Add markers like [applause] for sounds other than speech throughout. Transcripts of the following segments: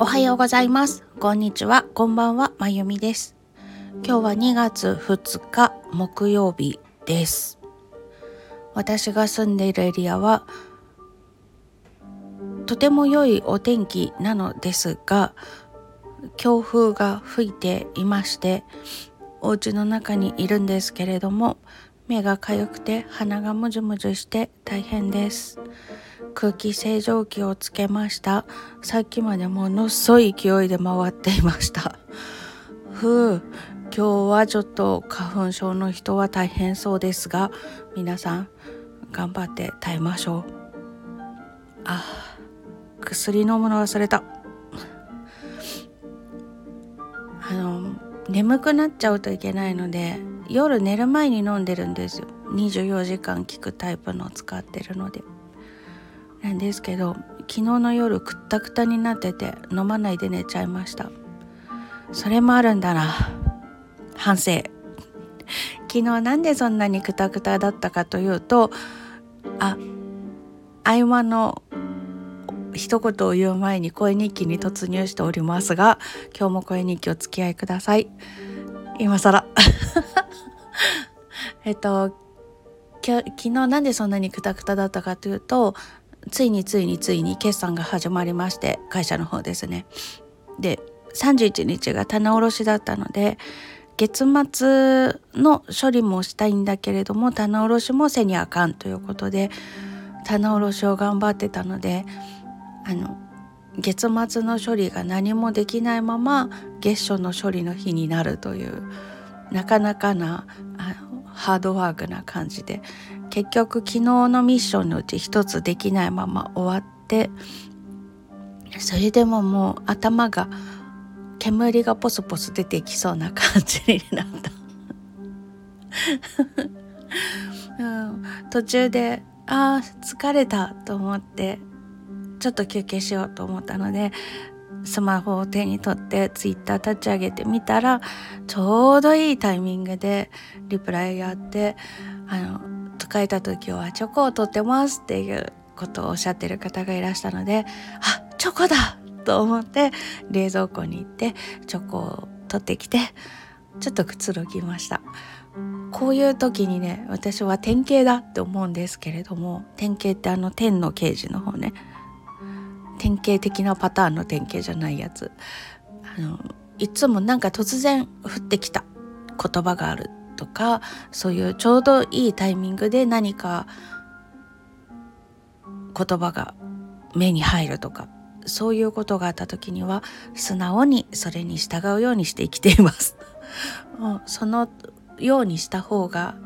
おはようございます。こんにちは。こんばんは。まゆみです。今日は2月2日木曜日です。私が住んでいるエリアはとても良いお天気なのですが強風が吹いていましてお家の中にいるんですけれども目がかゆくて鼻がムズムズして大変です。空気清浄機をつけました。さっきまでものすごい勢いで回っていました。ふう今日はちょっと花粉症の人は大変そうですが皆さん頑張って耐えましょう。あ薬飲むの忘れた。あの眠くなっちゃうといけないので夜寝る前に飲んでるんですよ。24時間効くタイプのを使ってるので。なんですけど昨日の夜くったくたになってて飲まないで寝ちゃいました。それもあるんだな。反省。昨日なんでそんなにくたくただったかというとあ合間の一言を言う前に声日記に突入しておりますが今日も声日記お付き合いください。今更。[laughs] えっと昨日なんでそんなにくたくただったかというとついについについに決算が始まりまして会社の方ですね。で31日が棚卸しだったので月末の処理もしたいんだけれども棚卸しもせにあかんということで棚卸しを頑張ってたのであの月末の処理が何もできないまま月初の処理の日になるというなかなかなハードワークな感じで結局昨日のミッションのうち一つできないまま終わってそれでももう頭が煙がポソポソ出てきそうな感じになった、[laughs] うん、途中であ疲れたと思ってちょっと休憩しようと思ったのでスマホを手に取ってツイッター立ち上げてみたらちょうどいいタイミングでリプライがあってあの疲れた時はチョコを取ってますっていうことをおっしゃってる方がいらしたのであチョコだと思って冷蔵庫に行ってチョコを取ってきてちょっとくつろぎました。こういう時にね私は典型だって思うんですけれども典型ってあの天の刑事の方ね。典型的なパターンの典型じゃないやつ。あのいつもなんか突然降ってきた言葉がある。とかそういうちょうどいいタイミングで何か言葉が目に入るとかそういうことがあった時には素直にそれに従うようにして生きています。[laughs] そのようにした方が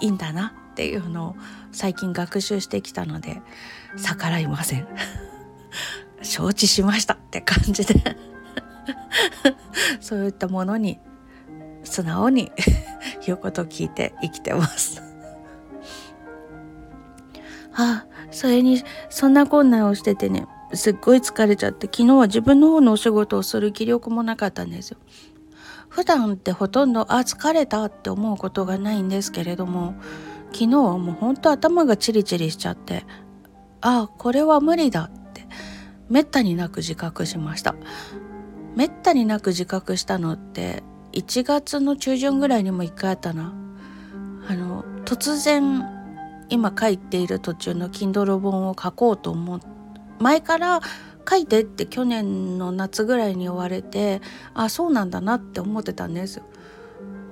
いいんだなっていうのを最近学習してきたので逆らいません。[laughs] 承知しましたって感じで。[laughs] そういったものに素直に言うことを聞いて生きてます。[laughs] あそれにそんな困難をしててねすっごい疲れちゃって昨日は自分の方のお仕事をする気力もなかったんですよ。普段ってほとんどあ疲れたって思うことがないんですけれども昨日はもうほんと頭がチリチリしちゃってあこれは無理だってめったになく自覚しました。めったになく自覚したのって1月の中旬ぐらいにも1回あったなあの突然今書いている途中の Kindle 本を書こうと思っ前から書いてって去年の夏ぐらいに言われてあそうなんだなって思ってたんですよ。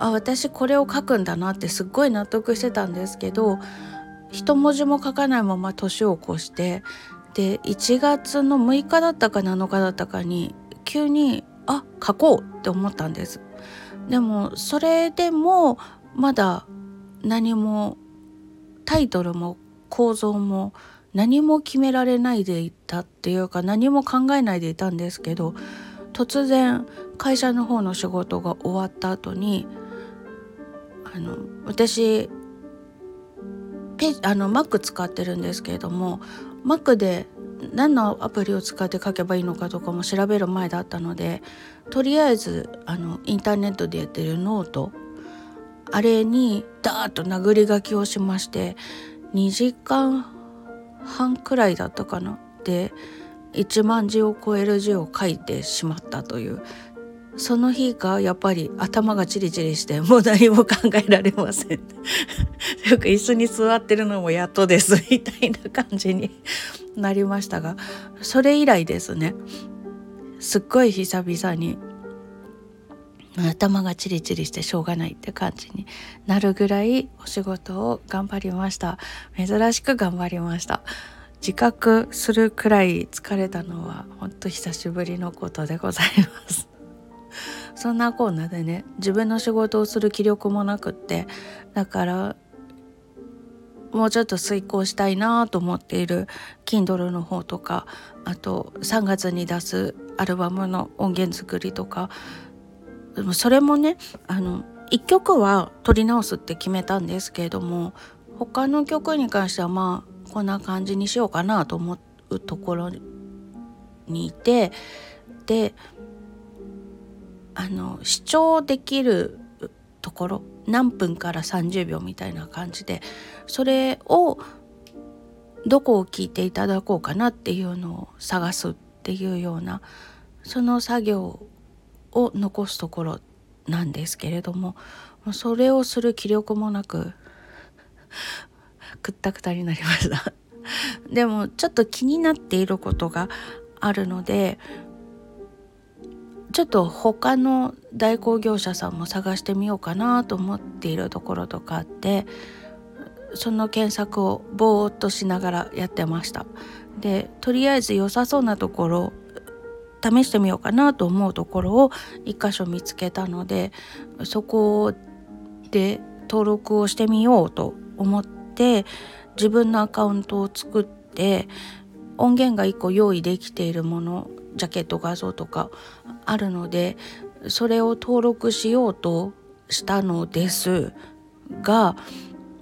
あ私これを書くんだなってすっごい納得してたんですけど一文字も書かないまま年を越してで1月の6日だったか7日だったかに急にあ書こうって思ったんです。でもそれでもまだ何もタイトルも構造も何も決められないでいたっていうか何も考えないでいたんですけど突然会社の方の仕事が終わった後にあの私ペあの Mac 使ってるんですけれども Mac で何のアプリを使って書けばいいのかとかも調べる前だったのでとりあえずあのインターネットでやってるノートあれにダーッと殴り書きをしまして2時間半くらいだったかな。で1万字を超える字を書いてしまったという。その日がやっぱり頭がチリチリしてもう何も考えられません。よく椅子に座ってるのもやっとですみたいな感じになりましたがそれ以来ですね。すっごい久々に頭がチリチリしてしょうがないって感じになるぐらいお仕事を頑張りました。珍しく頑張りました。自覚するくらい疲れたのはほんと久しぶりのことでございます。そんなこんなでね自分の仕事をする気力もなくってだからもうちょっと遂行したいなと思っている Kindle の方とかあと3月に出すアルバムの音源作りとかでもそれもねあの1曲は撮り直すって決めたんですけれども他の曲に関してはまあこんな感じにしようかなと思うところにいてであの視聴できるところ何分から30秒みたいな感じでそれをどこを聞いていただこうかなっていうのを探すっていうようなその作業を残すところなんですけれどもそれをする気力もなくくったくたになりました。でもちょっと気になっていることがあるのでちょっと他の代行業者さんも探してみようかなと思っているところとかあってその検索をぼーっとしながらやってました。でとりあえず良さそうなところ試してみようかなと思うところを一箇所見つけたのでそこで登録をしてみようと思って自分のアカウントを作って音源が1個用意できているものジャケット画像とかあるのでそれを登録しようとしたのですが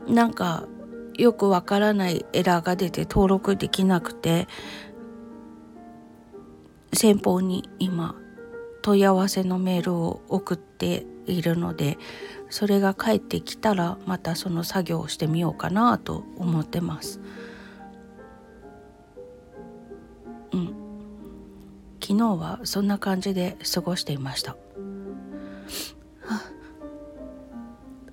なんかよくわからないエラーが出て登録できなくて先方に今問い合わせのメールを送っているのでそれが返ってきたらまたその作業をしてみようかなと思ってます。うん昨日はそんな感じで過ごしていました。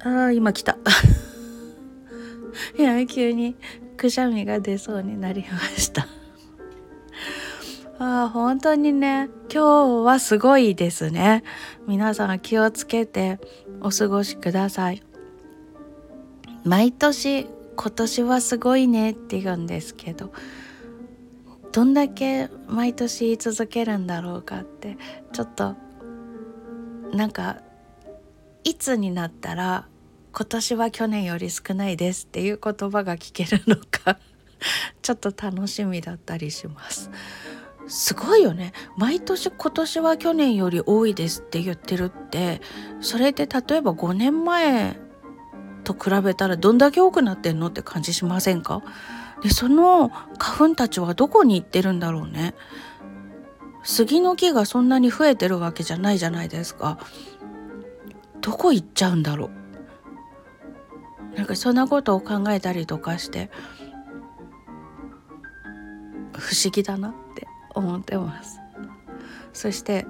ああ今来た。[laughs] いや急にくしゃみが出そうになりました。[laughs] ああ本当にね今日はすごいですね。皆さん気をつけてお過ごしください。毎年今年はすごいねって言うんですけど。どんだけ毎年言い続けるんだろうかってちょっとなんかいつになったら今年は去年より少ないですっていう言葉が聞けるのか [laughs] ちょっと楽しみだったりします。すごいよね。毎年今年は去年より多いですって言ってるってそれで例えば5年前と比べたらどんだけ多くなってんのって感じしませんか？でその花粉たちはどこに行ってるんだろうね。杉の木がそんなに増えてるわけじゃないじゃないですか。どこ行っちゃうんだろう。なんかそんなことを考えたりとかして不思議だなって思ってます。そして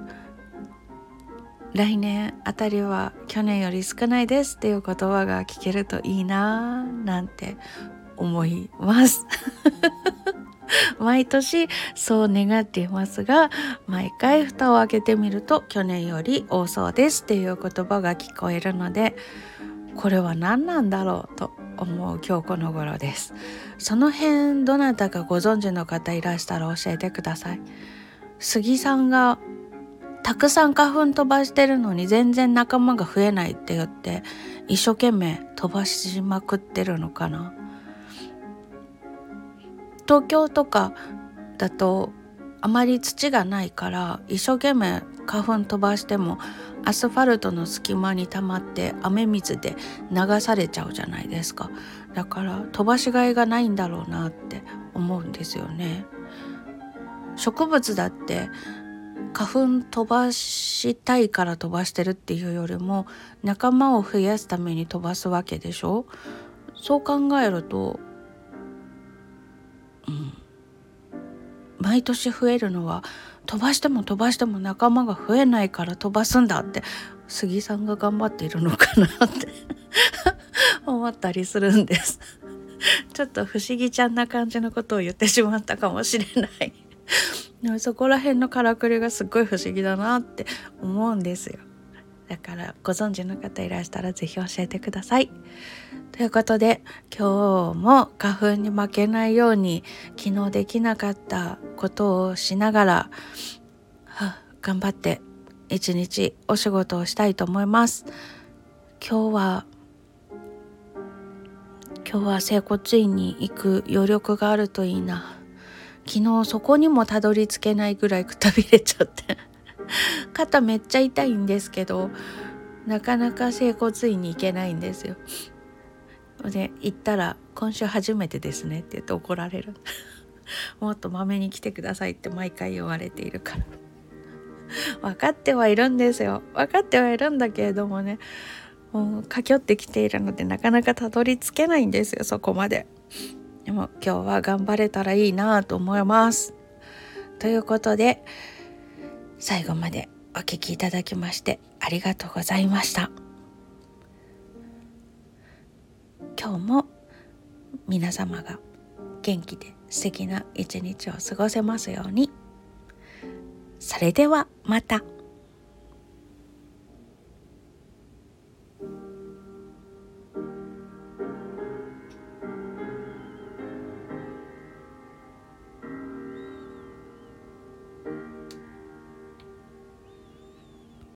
来年あたりは去年より少ないですっていう言葉が聞けるといいななんて思います。[laughs] 毎年そう願っていますが毎回蓋を開けてみると去年より多そうですっていう言葉が聞こえるのでこれは何なんだろうと思う今日この頃です。その辺どなたかご存知の方いらしたら教えてください。杉さんがたくさん花粉飛ばしてるのに全然仲間が増えないって言って一生懸命飛ばしまくってるのかな。東京とかだとあまり土がないから一生懸命花粉飛ばしてもアスファルトの隙間に溜まって雨水で流されちゃうじゃないですか。だから飛ばしがいがないんだろうなって思うんですよね。植物だって花粉飛ばしたいから飛ばしてるっていうよりも仲間を増やすために飛ばすわけでしょ？そう考えると毎年増えるのは飛ばしても飛ばしても仲間が増えないから飛ばすんだって杉さんが頑張っているのかなって [laughs] 思ったりするんです。ちょっと不思議ちゃんな感じのことを言ってしまったかもしれない。そこら辺のからくりがすっごい不思議だなって思うんですよ。だからご存知の方いらしたら是非教えてください。ということで今日も花粉に負けないように昨日できなかったことをしながら、頑張って一日お仕事をしたいと思います。今日は今日は整骨院に行く余力があるといいな。昨日そこにもたどり着けないぐらいくたびれちゃって。[laughs] 肩めっちゃ痛いんですけどなかなか整骨院に行けないんですよ。で行ったら「今週初めてですね」って言って怒られる。[laughs] もっとまめに来てくださいって毎回言われているから。[laughs] 分かってはいるんですよ。分かってはいるんだけれどもねもう駆け寄ってきているのでなかなかたどり着けないんですよそこまで。でも今日は頑張れたらいいなと思います。ということで最後までお聴きいただきましてありがとうございました今日も皆様が元気で素敵な一日を過ごせますように。それではまた。